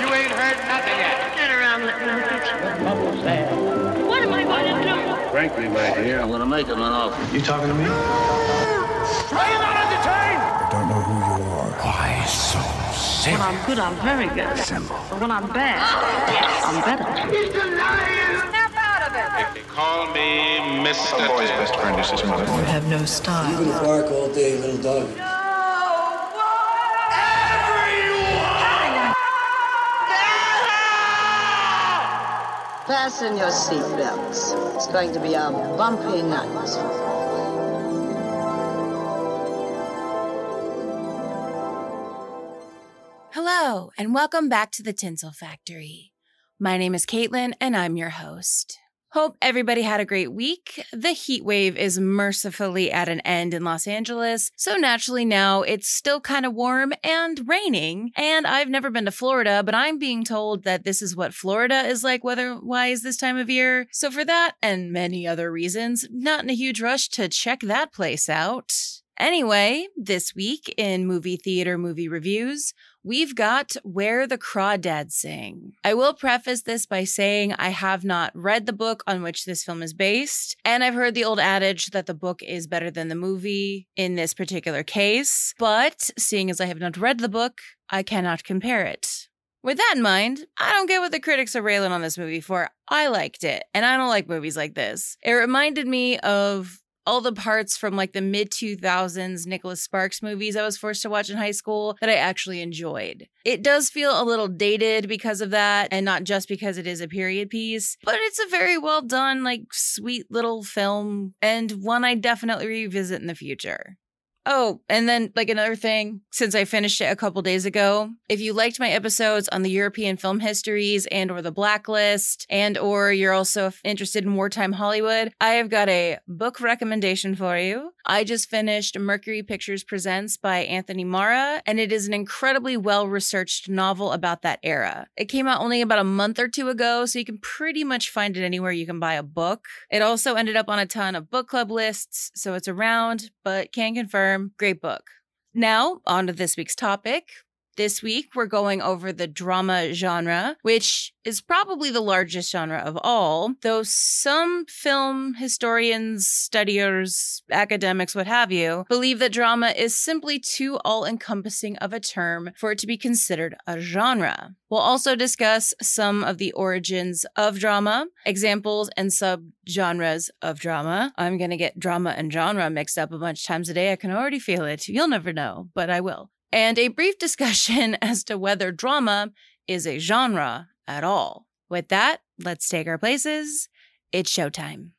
You ain't heard nothing yet. Get around, let me Bubbles there. What am I going to do? Frankly, my dear, I'm gonna make him an offer. You talking to me? Are you not entertained? I don't know who you are. Why so simple. When I'm good, I'm very good. But when I'm bad, I'm better. He's denying They call me Mr. Boy's best friend is his mother. You have no style. You bark all day, little dog. Fasten your seatbelts. It's going to be a bumpy night. Hello, and welcome back to the Tinsel Factory. My name is Caitlin, and I'm your host. Hope everybody had a great week. The heat wave is mercifully at an end in Los Angeles, so naturally now it's still kind of warm and raining. And I've never been to Florida, but I'm being told that this is what Florida is like weather wise this time of year. So, for that and many other reasons, not in a huge rush to check that place out. Anyway, this week in movie theater movie reviews, we've got Where the Crawdads Sing. I will preface this by saying I have not read the book on which this film is based, and I've heard the old adage that the book is better than the movie in this particular case, but seeing as I have not read the book, I cannot compare it. With that in mind, I don't get what the critics are railing on this movie for. I liked it, and I don't like movies like this. It reminded me of all the parts from like the mid 2000s Nicholas Sparks movies I was forced to watch in high school that I actually enjoyed. It does feel a little dated because of that, and not just because it is a period piece, but it's a very well done, like sweet little film, and one I definitely revisit in the future. Oh, and then like another thing, since I finished it a couple days ago, if you liked my episodes on the European film histories and or the blacklist and or you're also interested in wartime Hollywood, I have got a book recommendation for you. I just finished Mercury Pictures Presents by Anthony Marra, and it is an incredibly well-researched novel about that era. It came out only about a month or two ago, so you can pretty much find it anywhere you can buy a book. It also ended up on a ton of book club lists, so it's around, but can confirm great book. Now, on to this week's topic. This week, we're going over the drama genre, which is probably the largest genre of all, though some film historians, studiers, academics, what have you, believe that drama is simply too all encompassing of a term for it to be considered a genre. We'll also discuss some of the origins of drama, examples and subgenres of drama. I'm going to get drama and genre mixed up a bunch of times a day. I can already feel it. You'll never know, but I will and a brief discussion as to whether drama is a genre at all. With that, let's take our places. It's showtime.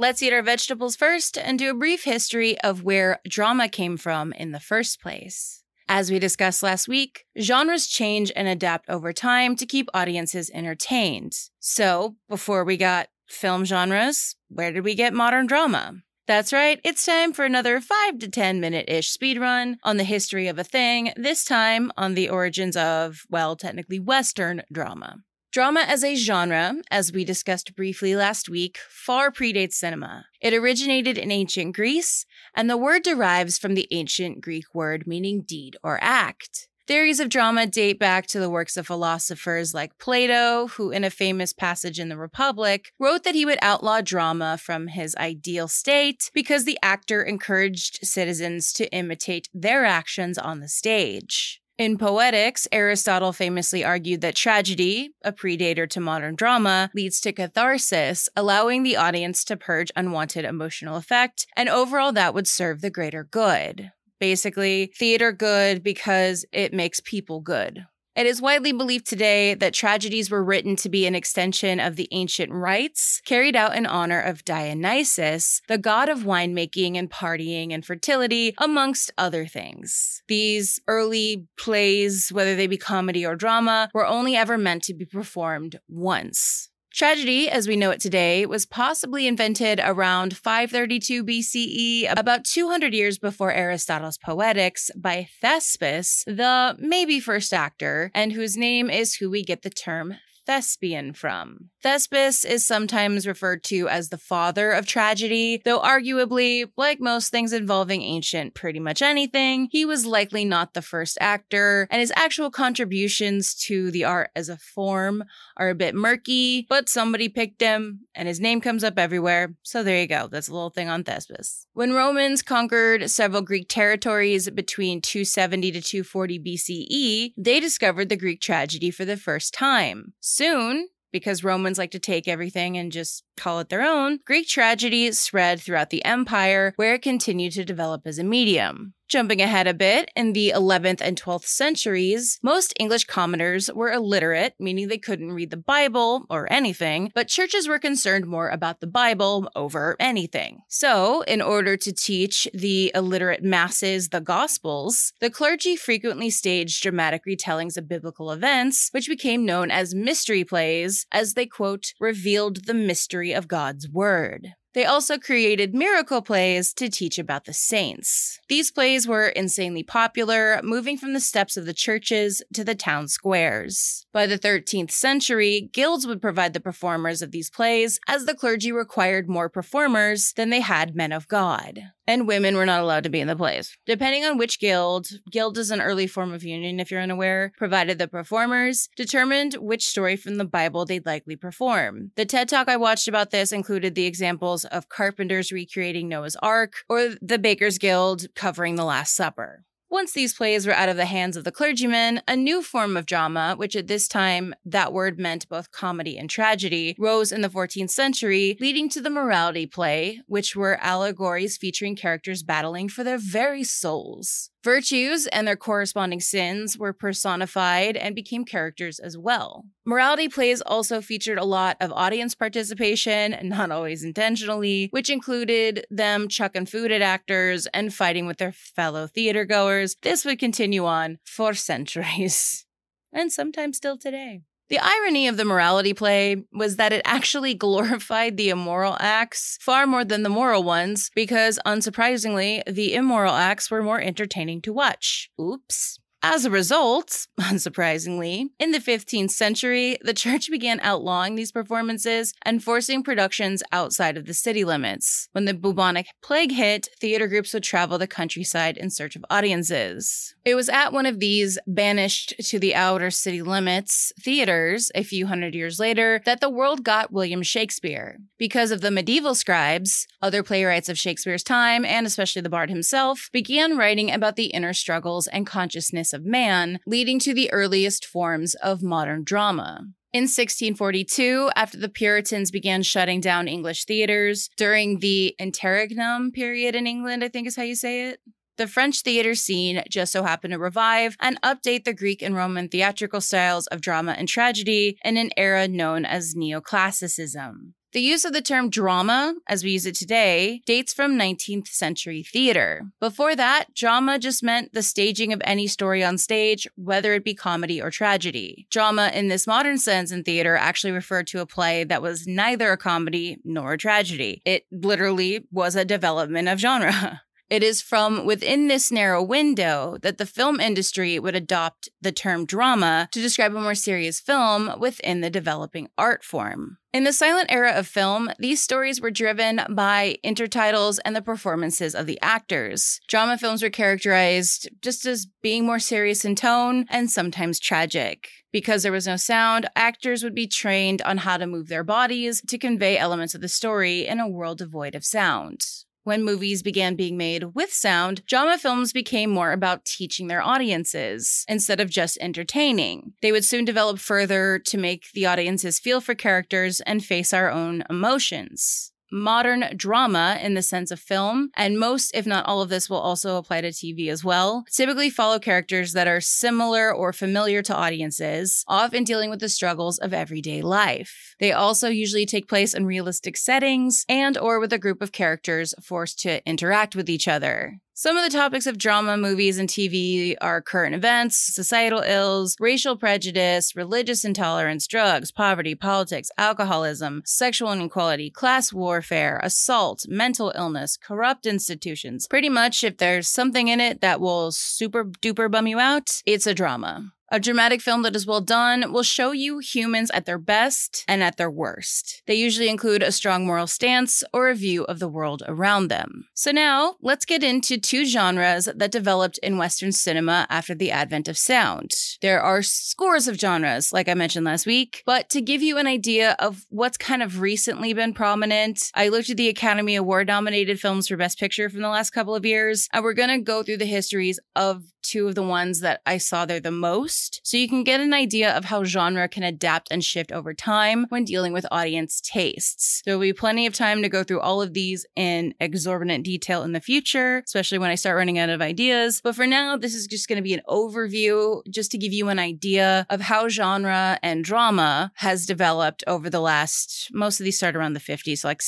Let's eat our vegetables first and do a brief history of where drama came from in the first place. As we discussed last week, genres change and adapt over time to keep audiences entertained. So, before we got film genres, where did we get modern drama? That's right, it's time for another 5 to 10 minute ish speed run on the history of a thing, this time on the origins of, well, technically Western drama. Drama as a genre, as we discussed briefly last week, far predates cinema. It originated in ancient Greece, and the word derives from the ancient Greek word meaning deed or act. Theories of drama date back to the works of philosophers like Plato, who, in a famous passage in the Republic, wrote that he would outlaw drama from his ideal state because the actor encouraged citizens to imitate their actions on the stage. In Poetics, Aristotle famously argued that tragedy, a predator to modern drama, leads to catharsis, allowing the audience to purge unwanted emotional effect, and overall that would serve the greater good. Basically, theater good because it makes people good. It is widely believed today that tragedies were written to be an extension of the ancient rites carried out in honor of Dionysus, the god of winemaking and partying and fertility, amongst other things. These early plays, whether they be comedy or drama, were only ever meant to be performed once. Tragedy, as we know it today, was possibly invented around 532 BCE, about 200 years before Aristotle's Poetics, by Thespis, the maybe first actor, and whose name is who we get the term thespian from. Thespis is sometimes referred to as the father of tragedy, though arguably, like most things involving ancient pretty much anything, he was likely not the first actor, and his actual contributions to the art as a form are a bit murky, but somebody picked him, and his name comes up everywhere, so there you go, that's a little thing on Thespis. When Romans conquered several Greek territories between 270 to 240 BCE, they discovered the Greek tragedy for the first time. Soon, because Romans like to take everything and just call it their own, Greek tragedy spread throughout the empire, where it continued to develop as a medium. Jumping ahead a bit, in the 11th and 12th centuries, most English commoners were illiterate, meaning they couldn't read the Bible or anything, but churches were concerned more about the Bible over anything. So, in order to teach the illiterate masses the Gospels, the clergy frequently staged dramatic retellings of biblical events, which became known as mystery plays, as they, quote, revealed the mystery of God's Word. They also created miracle plays to teach about the saints. These plays were insanely popular, moving from the steps of the churches to the town squares. By the 13th century, guilds would provide the performers of these plays, as the clergy required more performers than they had men of God and women were not allowed to be in the plays. Depending on which guild, guild is an early form of union, if you're unaware, provided the performers determined which story from the Bible they'd likely perform. The TED Talk I watched about this included the examples of carpenters recreating Noah's Ark or the Bakers Guild covering the Last Supper. Once these plays were out of the hands of the clergymen, a new form of drama, which at this time that word meant both comedy and tragedy, rose in the 14th century, leading to the morality play, which were allegories featuring characters battling for their very souls. Virtues and their corresponding sins were personified and became characters as well. Morality plays also featured a lot of audience participation, not always intentionally, which included them chucking food at actors and fighting with their fellow theater goers. This would continue on for centuries, and sometimes still today. The irony of the morality play was that it actually glorified the immoral acts far more than the moral ones, because unsurprisingly, the immoral acts were more entertaining to watch. Oops. As a result, unsurprisingly, in the 15th century, the church began outlawing these performances and forcing productions outside of the city limits. When the bubonic plague hit, theater groups would travel the countryside in search of audiences. It was at one of these banished to the outer city limits theaters a few hundred years later that the world got William Shakespeare. Because of the medieval scribes, other playwrights of Shakespeare's time, and especially the bard himself, began writing about the inner struggles and consciousness of man, leading to the earliest forms of modern drama. In 1642, after the Puritans began shutting down English theaters during the interregnum period in England, I think is how you say it. The French theater scene just so happened to revive and update the Greek and Roman theatrical styles of drama and tragedy in an era known as neoclassicism. The use of the term drama, as we use it today, dates from 19th century theater. Before that, drama just meant the staging of any story on stage, whether it be comedy or tragedy. Drama, in this modern sense in theater, actually referred to a play that was neither a comedy nor a tragedy. It literally was a development of genre. It is from within this narrow window that the film industry would adopt the term drama to describe a more serious film within the developing art form. In the silent era of film, these stories were driven by intertitles and the performances of the actors. Drama films were characterized just as being more serious in tone and sometimes tragic. Because there was no sound, actors would be trained on how to move their bodies to convey elements of the story in a world devoid of sound. When movies began being made with sound, drama films became more about teaching their audiences instead of just entertaining. They would soon develop further to make the audiences feel for characters and face our own emotions. Modern drama in the sense of film, and most, if not all of this, will also apply to TV as well. Typically follow characters that are similar or familiar to audiences, often dealing with the struggles of everyday life. They also usually take place in realistic settings and or with a group of characters forced to interact with each other. Some of the topics of drama, movies, and TV are current events, societal ills, racial prejudice, religious intolerance, drugs, poverty, politics, alcoholism, sexual inequality, class warfare, assault, mental illness, corrupt institutions. Pretty much, if there's something in it that will super duper bum you out, it's a drama. A dramatic film that is well done will show you humans at their best and at their worst. They usually include a strong moral stance or a view of the world around them. So now, let's get into two genres that developed in Western cinema after the advent of sound. There are scores of genres, like I mentioned last week, but to give you an idea of what's kind of recently been prominent, I looked at the Academy Award nominated films for Best Picture from the last couple of years, and we're gonna go through the histories of two of the ones that I saw there the most. So you can get an idea of how genre can adapt and shift over time when dealing with audience tastes. There will be plenty of time to go through all of these in exorbitant detail in the future, especially when I start running out of ideas. But for now, this is just going to be an overview just to give you an idea of how genre and drama has developed over the last, most of these start around the 50s, like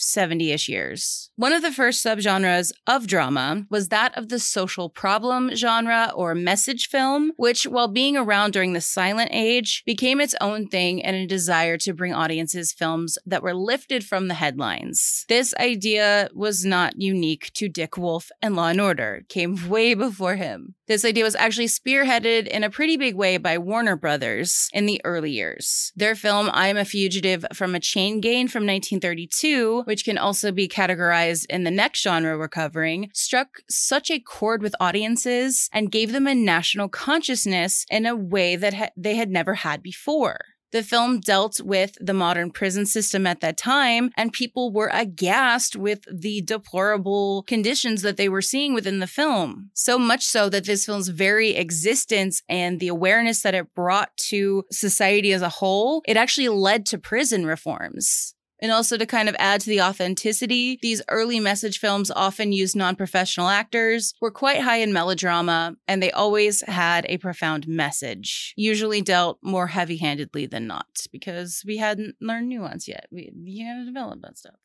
70 ish years. One of the first subgenres of drama was that of the social problem genre or message film, which, while being around during the silent age, became its own thing and a desire to bring audiences films that were lifted from the headlines. This idea was not unique to Dick Wolf and Law and Order, came way before him. This idea was actually spearheaded in a pretty big way by Warner Brothers in the early years. Their film I Am a Fugitive from a Chain Gang from 1932 which can also be categorized in the next genre we're covering, struck such a chord with audiences and gave them a national consciousness in a way that ha- they had never had before. The film dealt with the modern prison system at that time, and people were aghast with the deplorable conditions that they were seeing within the film. So much so that this film's very existence and the awareness that it brought to society as a whole, it actually led to prison reforms. And also to kind of add to the authenticity, these early message films often used non professional actors, were quite high in melodrama, and they always had a profound message, usually dealt more heavy handedly than not, because we hadn't learned nuance yet. We, we had to develop that stuff.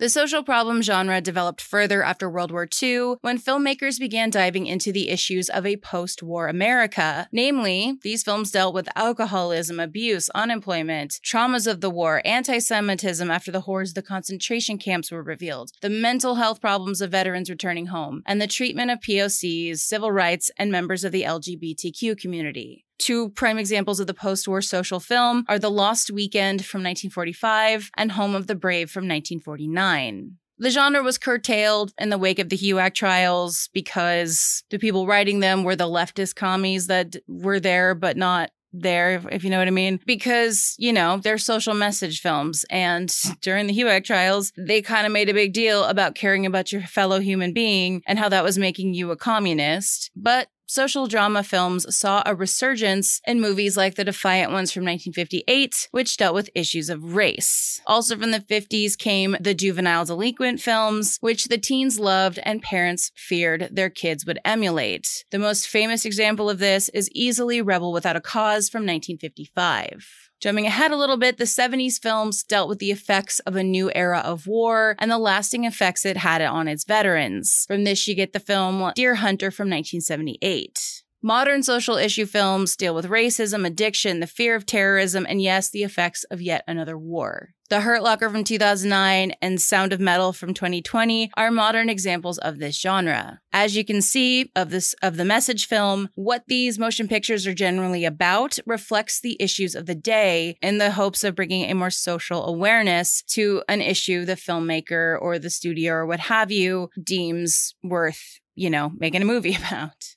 The social problem genre developed further after World War II when filmmakers began diving into the issues of a post war America. Namely, these films dealt with alcoholism, abuse, unemployment, traumas of the war, anti Semitism after the horrors of the concentration camps were revealed, the mental health problems of veterans returning home, and the treatment of POCs, civil rights, and members of the LGBTQ community. Two prime examples of the post war social film are The Lost Weekend from 1945 and Home of the Brave from 1949. The genre was curtailed in the wake of the HUAC trials because the people writing them were the leftist commies that were there but not there, if you know what I mean. Because, you know, they're social message films. And during the HUAC trials, they kind of made a big deal about caring about your fellow human being and how that was making you a communist. But social drama films saw a resurgence in movies like The Defiant Ones from 1958, which dealt with issues of race. Also from the 50s came the juvenile delinquent films, which the teens loved and parents feared their kids would emulate. The most famous example of this is easily Rebel Without a Cause from 1955. Jumping ahead a little bit, the 70s films dealt with the effects of a new era of war and the lasting effects it had on its veterans. From this, you get the film Deer Hunter from 1978. Modern social issue films deal with racism, addiction, the fear of terrorism, and yes, the effects of yet another war. The Hurt Locker from 2009 and Sound of Metal from 2020 are modern examples of this genre. As you can see of this of the message film, what these motion pictures are generally about reflects the issues of the day in the hopes of bringing a more social awareness to an issue the filmmaker or the studio or what have you deems worth, you know, making a movie about.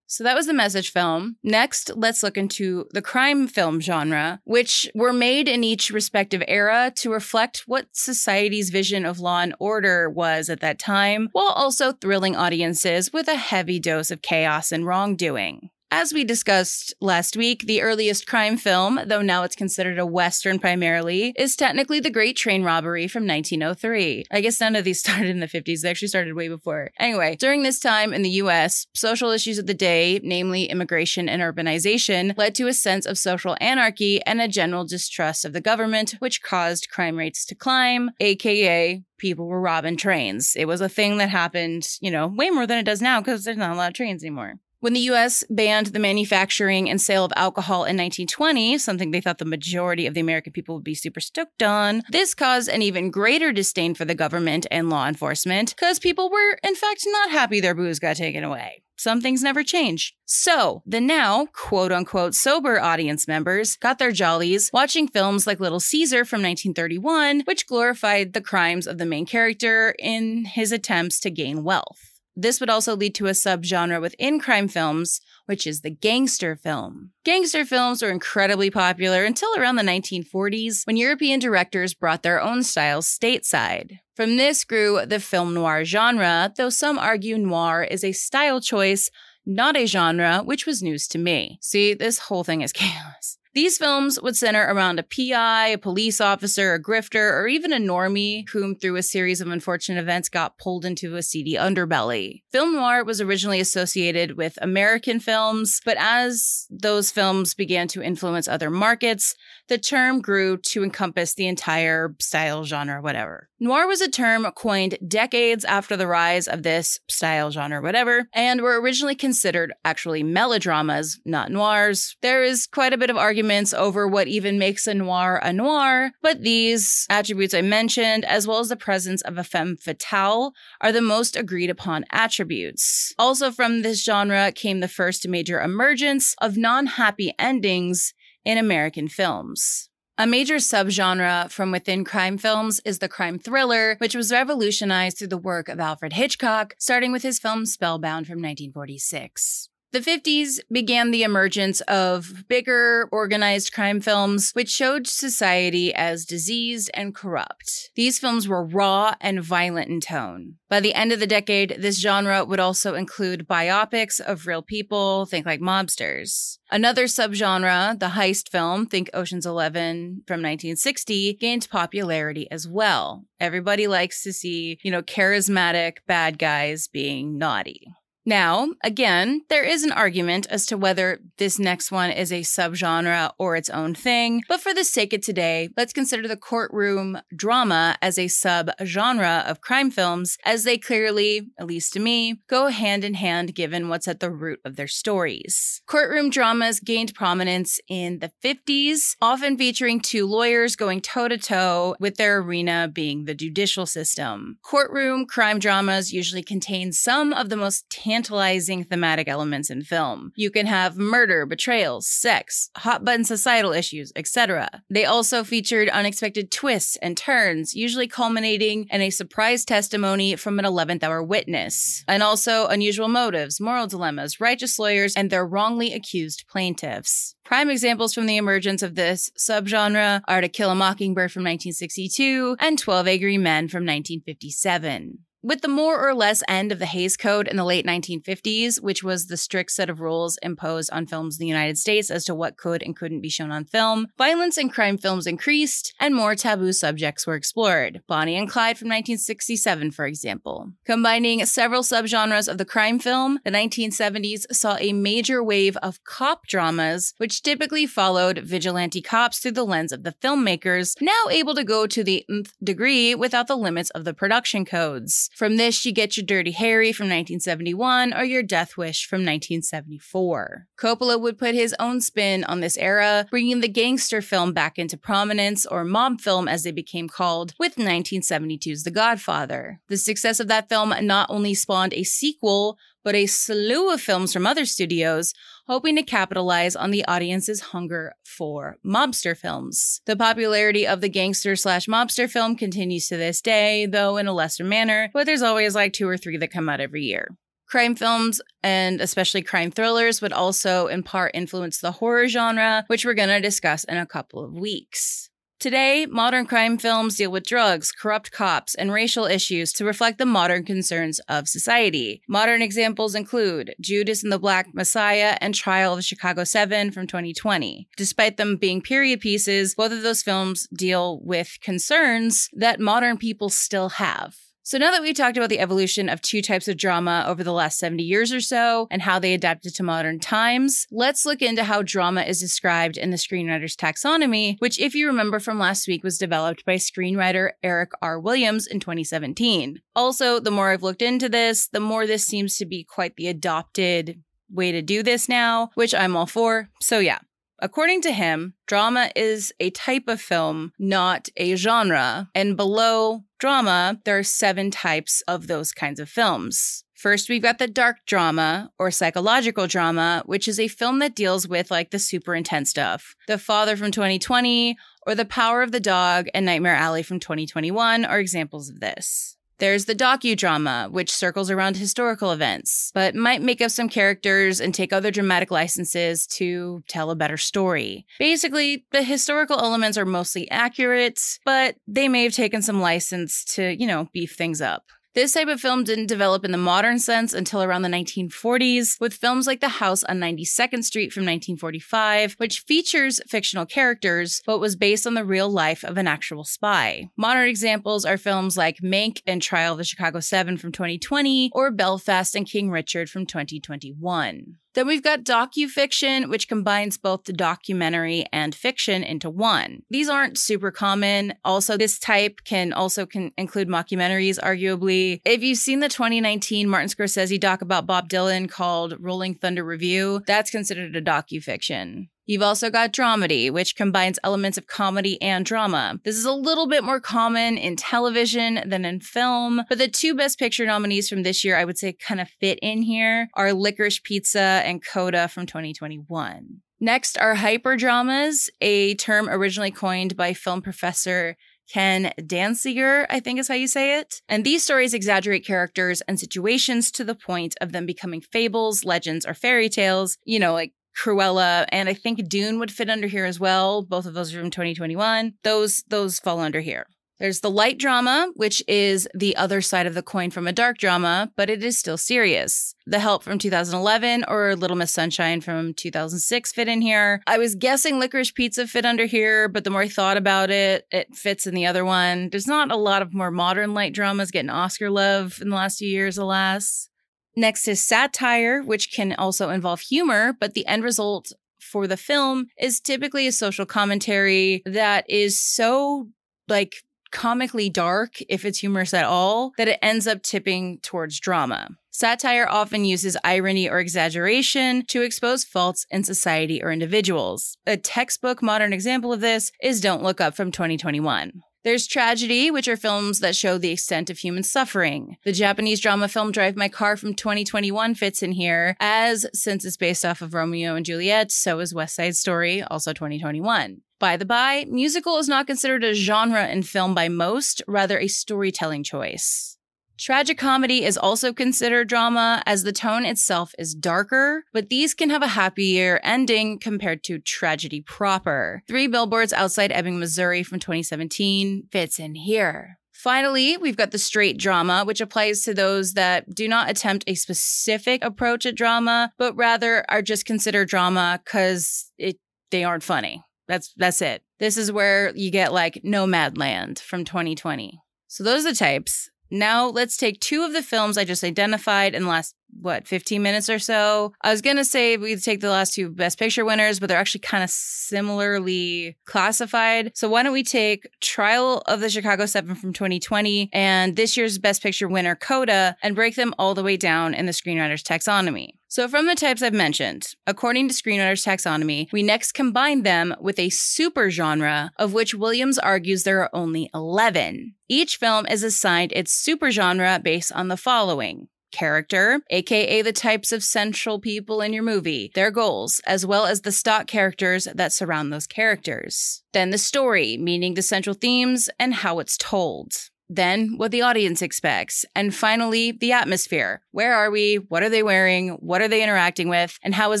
So that was the message film. Next, let's look into the crime film genre, which were made in each respective era to reflect what society's vision of law and order was at that time, while also thrilling audiences with a heavy dose of chaos and wrongdoing. As we discussed last week, the earliest crime film, though now it's considered a Western primarily, is technically The Great Train Robbery from 1903. I guess none of these started in the 50s, they actually started way before. Anyway, during this time in the US, social issues of the day, namely immigration and urbanization, led to a sense of social anarchy and a general distrust of the government, which caused crime rates to climb, aka people were robbing trains. It was a thing that happened, you know, way more than it does now because there's not a lot of trains anymore. When the US banned the manufacturing and sale of alcohol in 1920, something they thought the majority of the American people would be super stoked on, this caused an even greater disdain for the government and law enforcement because people were, in fact, not happy their booze got taken away. Some things never change. So, the now quote unquote sober audience members got their jollies watching films like Little Caesar from 1931, which glorified the crimes of the main character in his attempts to gain wealth. This would also lead to a subgenre within crime films, which is the gangster film. Gangster films were incredibly popular until around the 1940s when European directors brought their own styles stateside. From this grew the film noir genre, though some argue noir is a style choice, not a genre, which was news to me. See, this whole thing is chaos. These films would center around a PI, a police officer, a grifter, or even a normie whom, through a series of unfortunate events, got pulled into a seedy underbelly. Film noir was originally associated with American films, but as those films began to influence other markets, the term grew to encompass the entire style genre, whatever. Noir was a term coined decades after the rise of this style genre, whatever, and were originally considered actually melodramas, not noirs. There is quite a bit of arguments over what even makes a noir a noir, but these attributes I mentioned, as well as the presence of a femme fatale, are the most agreed upon attributes. Also, from this genre came the first major emergence of non happy endings in American films. A major subgenre from within crime films is the crime thriller, which was revolutionized through the work of Alfred Hitchcock, starting with his film Spellbound from 1946. The 50s began the emergence of bigger, organized crime films, which showed society as diseased and corrupt. These films were raw and violent in tone. By the end of the decade, this genre would also include biopics of real people, think like mobsters. Another subgenre, the heist film, think Ocean's 11 from 1960, gained popularity as well. Everybody likes to see, you know, charismatic bad guys being naughty. Now, again, there is an argument as to whether this next one is a subgenre or its own thing, but for the sake of today, let's consider the courtroom drama as a subgenre of crime films, as they clearly, at least to me, go hand in hand given what's at the root of their stories. Courtroom dramas gained prominence in the 50s, often featuring two lawyers going toe to toe, with their arena being the judicial system. Courtroom crime dramas usually contain some of the most tantalizing thematic elements in film. You can have murder, betrayals, sex, hot button societal issues, etc. They also featured unexpected twists and turns, usually culminating in a surprise testimony from an 11th hour witness, and also unusual motives, moral dilemmas, righteous lawyers, and their wrongly accused plaintiffs. Prime examples from the emergence of this subgenre are To Kill a Mockingbird from 1962 and 12 Angry Men from 1957. With the more or less end of the Hays Code in the late 1950s, which was the strict set of rules imposed on films in the United States as to what could and couldn't be shown on film, violence and crime films increased and more taboo subjects were explored. Bonnie and Clyde from 1967, for example. Combining several subgenres of the crime film, the 1970s saw a major wave of cop dramas, which typically followed vigilante cops through the lens of the filmmakers, now able to go to the nth degree without the limits of the production codes. From this, you get your Dirty Harry from 1971 or your Death Wish from 1974. Coppola would put his own spin on this era, bringing the gangster film back into prominence, or mob film as they became called, with 1972's The Godfather. The success of that film not only spawned a sequel, but a slew of films from other studios, hoping to capitalize on the audience's hunger for mobster films. The popularity of the gangster slash mobster film continues to this day, though in a lesser manner, but there's always like two or three that come out every year. Crime films, and especially crime thrillers, would also in part influence the horror genre, which we're going to discuss in a couple of weeks. Today, modern crime films deal with drugs, corrupt cops, and racial issues to reflect the modern concerns of society. Modern examples include Judas and the Black Messiah and Trial of the Chicago 7 from 2020. Despite them being period pieces, both of those films deal with concerns that modern people still have. So now that we've talked about the evolution of two types of drama over the last 70 years or so and how they adapted to modern times, let's look into how drama is described in the screenwriter's taxonomy, which if you remember from last week was developed by screenwriter Eric R. Williams in 2017. Also, the more I've looked into this, the more this seems to be quite the adopted way to do this now, which I'm all for. So yeah, According to him, drama is a type of film, not a genre. And below drama, there are seven types of those kinds of films. First, we've got the dark drama or psychological drama, which is a film that deals with like the super intense stuff. The Father from 2020 or The Power of the Dog and Nightmare Alley from 2021 are examples of this. There's the docudrama, which circles around historical events, but might make up some characters and take other dramatic licenses to tell a better story. Basically, the historical elements are mostly accurate, but they may have taken some license to, you know, beef things up. This type of film didn't develop in the modern sense until around the 1940s, with films like The House on 92nd Street from 1945, which features fictional characters but was based on the real life of an actual spy. Modern examples are films like Mank and Trial of the Chicago 7 from 2020, or Belfast and King Richard from 2021. Then we've got docufiction, which combines both the documentary and fiction into one. These aren't super common. Also, this type can also can include mockumentaries, arguably. If you've seen the 2019 Martin Scorsese doc about Bob Dylan called Rolling Thunder Revue, that's considered a docufiction. You've also got dramedy, which combines elements of comedy and drama. This is a little bit more common in television than in film, but the two best picture nominees from this year I would say kind of fit in here are Licorice Pizza and Coda from 2021. Next are hyperdramas, a term originally coined by film professor Ken Dancyger, I think is how you say it. And these stories exaggerate characters and situations to the point of them becoming fables, legends, or fairy tales. You know, like Cruella, and I think Dune would fit under here as well. Both of those are from 2021. Those those fall under here. There's the light drama, which is the other side of the coin from a dark drama, but it is still serious. The Help from 2011 or Little Miss Sunshine from 2006 fit in here. I was guessing Licorice Pizza fit under here, but the more I thought about it, it fits in the other one. There's not a lot of more modern light dramas getting Oscar love in the last few years, alas. Next is satire, which can also involve humor, but the end result for the film is typically a social commentary that is so like comically dark, if it's humorous at all, that it ends up tipping towards drama. Satire often uses irony or exaggeration to expose faults in society or individuals. A textbook modern example of this is Don't Look Up from 2021. There's tragedy, which are films that show the extent of human suffering. The Japanese drama film Drive My Car from 2021 fits in here, as since it's based off of Romeo and Juliet, so is West Side Story, also 2021. By the by, musical is not considered a genre in film by most, rather a storytelling choice. Tragic comedy is also considered drama as the tone itself is darker, but these can have a happier ending compared to tragedy proper. Three Billboards Outside Ebbing, Missouri from 2017 fits in here. Finally, we've got the straight drama, which applies to those that do not attempt a specific approach at drama, but rather are just considered drama because it they aren't funny. That's that's it. This is where you get like Nomadland from 2020. So those are the types. Now let's take two of the films I just identified in the last what 15 minutes or so. I was gonna say we'd take the last two Best Picture winners, but they're actually kind of similarly classified. So why don't we take Trial of the Chicago Seven from 2020 and this year's Best Picture winner Coda and break them all the way down in the screenwriter's taxonomy. So, from the types I've mentioned, according to Screenwriter's Taxonomy, we next combine them with a super genre, of which Williams argues there are only 11. Each film is assigned its super genre based on the following character, aka the types of central people in your movie, their goals, as well as the stock characters that surround those characters. Then the story, meaning the central themes and how it's told. Then what the audience expects. And finally, the atmosphere. Where are we? What are they wearing? What are they interacting with? And how is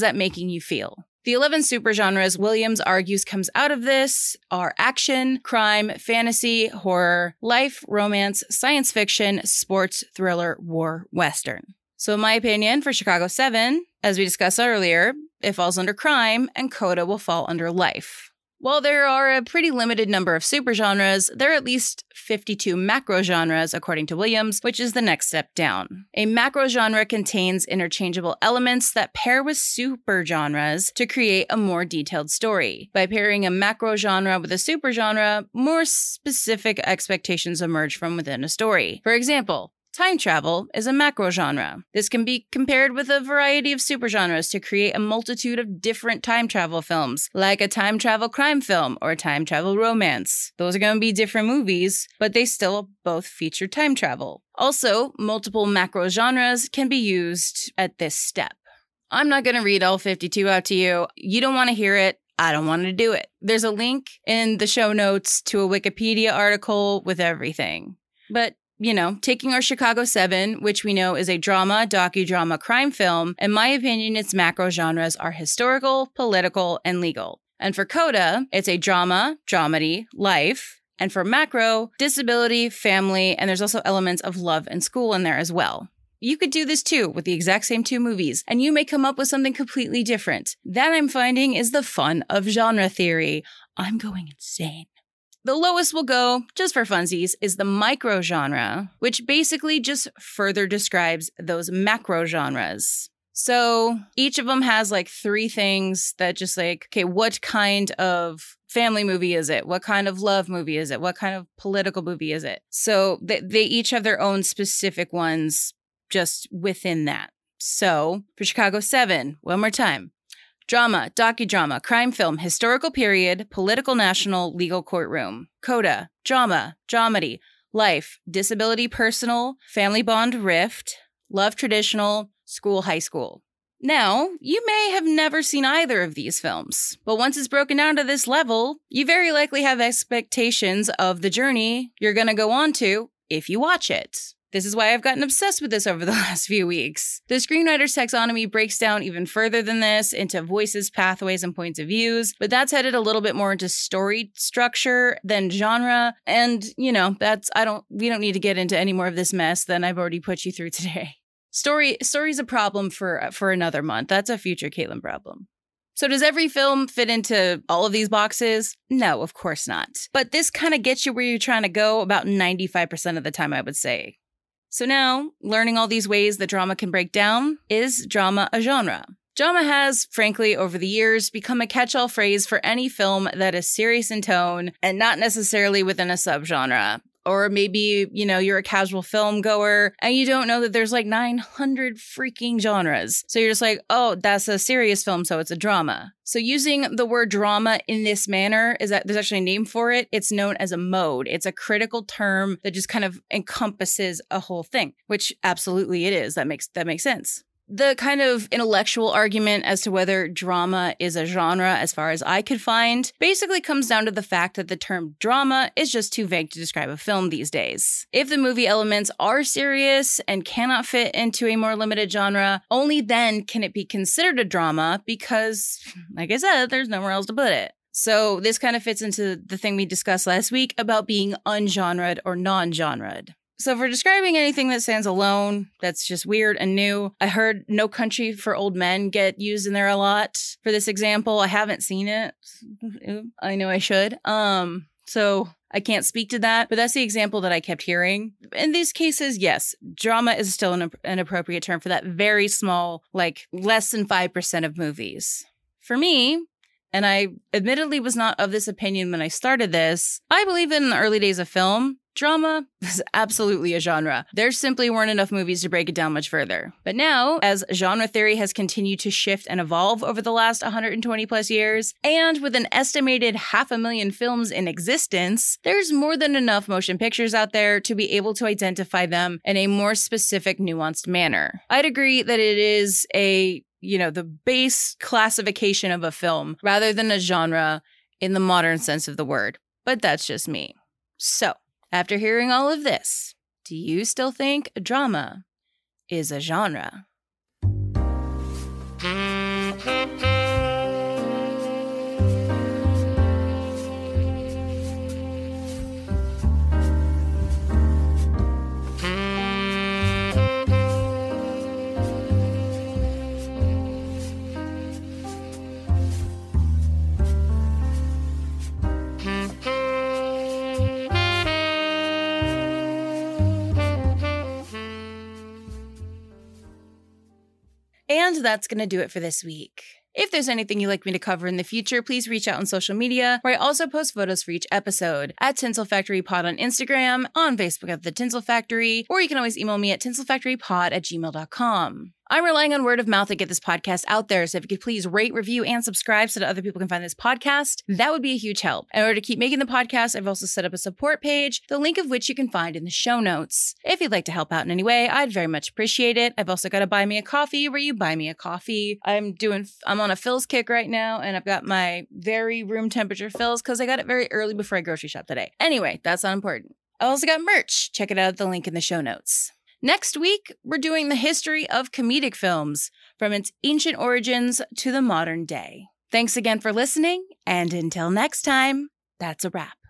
that making you feel? The 11 supergenres Williams argues comes out of this are action, crime, fantasy, horror, life, romance, science fiction, sports, thriller, war, western. So, in my opinion, for Chicago 7, as we discussed earlier, it falls under crime and Coda will fall under life. While there are a pretty limited number of supergenres, there are at least 52 macrogenres, according to Williams, which is the next step down. A macrogenre contains interchangeable elements that pair with supergenres to create a more detailed story. By pairing a macrogenre with a supergenre, more specific expectations emerge from within a story. For example, Time travel is a macro genre. This can be compared with a variety of supergenres to create a multitude of different time travel films, like a time travel crime film or a time travel romance. Those are going to be different movies, but they still both feature time travel. Also, multiple macro genres can be used at this step. I'm not going to read all 52 out to you. You don't want to hear it. I don't want to do it. There's a link in the show notes to a Wikipedia article with everything. But you know, taking our Chicago 7, which we know is a drama, docudrama, crime film, in my opinion, its macro genres are historical, political, and legal. And for Coda, it's a drama, dramedy, life, and for macro, disability, family, and there's also elements of love and school in there as well. You could do this too with the exact same two movies, and you may come up with something completely different. That I'm finding is the fun of genre theory. I'm going insane. The lowest we'll go, just for funsies, is the micro genre, which basically just further describes those macro genres. So each of them has like three things that just like, okay, what kind of family movie is it? What kind of love movie is it? What kind of political movie is it? So they, they each have their own specific ones just within that. So for Chicago 7, one more time Drama, docudrama, crime film, historical period, political national, legal courtroom. Coda, drama, dramedy, life, disability personal, family bond rift, love traditional, school high school. Now, you may have never seen either of these films, but once it's broken down to this level, you very likely have expectations of the journey you're going to go on to if you watch it. This is why I've gotten obsessed with this over the last few weeks. The screenwriter's taxonomy breaks down even further than this into voices, pathways, and points of views, but that's headed a little bit more into story structure than genre. And, you know, that's, I don't, we don't need to get into any more of this mess than I've already put you through today. Story, story's a problem for, for another month. That's a future Caitlin problem. So, does every film fit into all of these boxes? No, of course not. But this kind of gets you where you're trying to go about 95% of the time, I would say. So now, learning all these ways that drama can break down, is drama a genre? Drama has, frankly, over the years become a catch all phrase for any film that is serious in tone and not necessarily within a subgenre. Or maybe, you know, you're a casual film goer and you don't know that there's like 900 freaking genres. So you're just like, oh, that's a serious film, so it's a drama. So using the word drama in this manner is that there's actually a name for it. It's known as a mode. It's a critical term that just kind of encompasses a whole thing, which absolutely it is. That makes that makes sense the kind of intellectual argument as to whether drama is a genre, as far as I could find, basically comes down to the fact that the term drama is just too vague to describe a film these days. If the movie elements are serious and cannot fit into a more limited genre, only then can it be considered a drama because, like I said, there's nowhere else to put it. So this kind of fits into the thing we discussed last week about being ungenred or non-genred. So, for describing anything that stands alone, that's just weird and new, I heard No Country for Old Men get used in there a lot for this example. I haven't seen it. I know I should. Um, so I can't speak to that, but that's the example that I kept hearing. In these cases, yes, drama is still an, an appropriate term for that very small, like less than 5% of movies. For me, and I admittedly was not of this opinion when I started this, I believe in the early days of film, Drama is absolutely a genre. There simply weren't enough movies to break it down much further. But now, as genre theory has continued to shift and evolve over the last 120 plus years, and with an estimated half a million films in existence, there's more than enough motion pictures out there to be able to identify them in a more specific, nuanced manner. I'd agree that it is a you know, the base classification of a film rather than a genre in the modern sense of the word. But that's just me. So, after hearing all of this, do you still think drama is a genre? And that's going to do it for this week. If there's anything you'd like me to cover in the future, please reach out on social media, where I also post photos for each episode at Tinsel Factory Pod on Instagram, on Facebook at The Tinsel Factory, or you can always email me at tinselfactorypod at gmail.com. I'm relying on word of mouth to get this podcast out there, so if you could please rate, review, and subscribe so that other people can find this podcast, that would be a huge help. In order to keep making the podcast, I've also set up a support page, the link of which you can find in the show notes. If you'd like to help out in any way, I'd very much appreciate it. I've also got a buy me a coffee where you buy me a coffee. I'm doing, I'm on a Philz kick right now, and I've got my very room temperature Philz because I got it very early before I grocery shop today. Anyway, that's not important. I also got merch. Check it out at the link in the show notes. Next week, we're doing the history of comedic films from its ancient origins to the modern day. Thanks again for listening, and until next time, that's a wrap.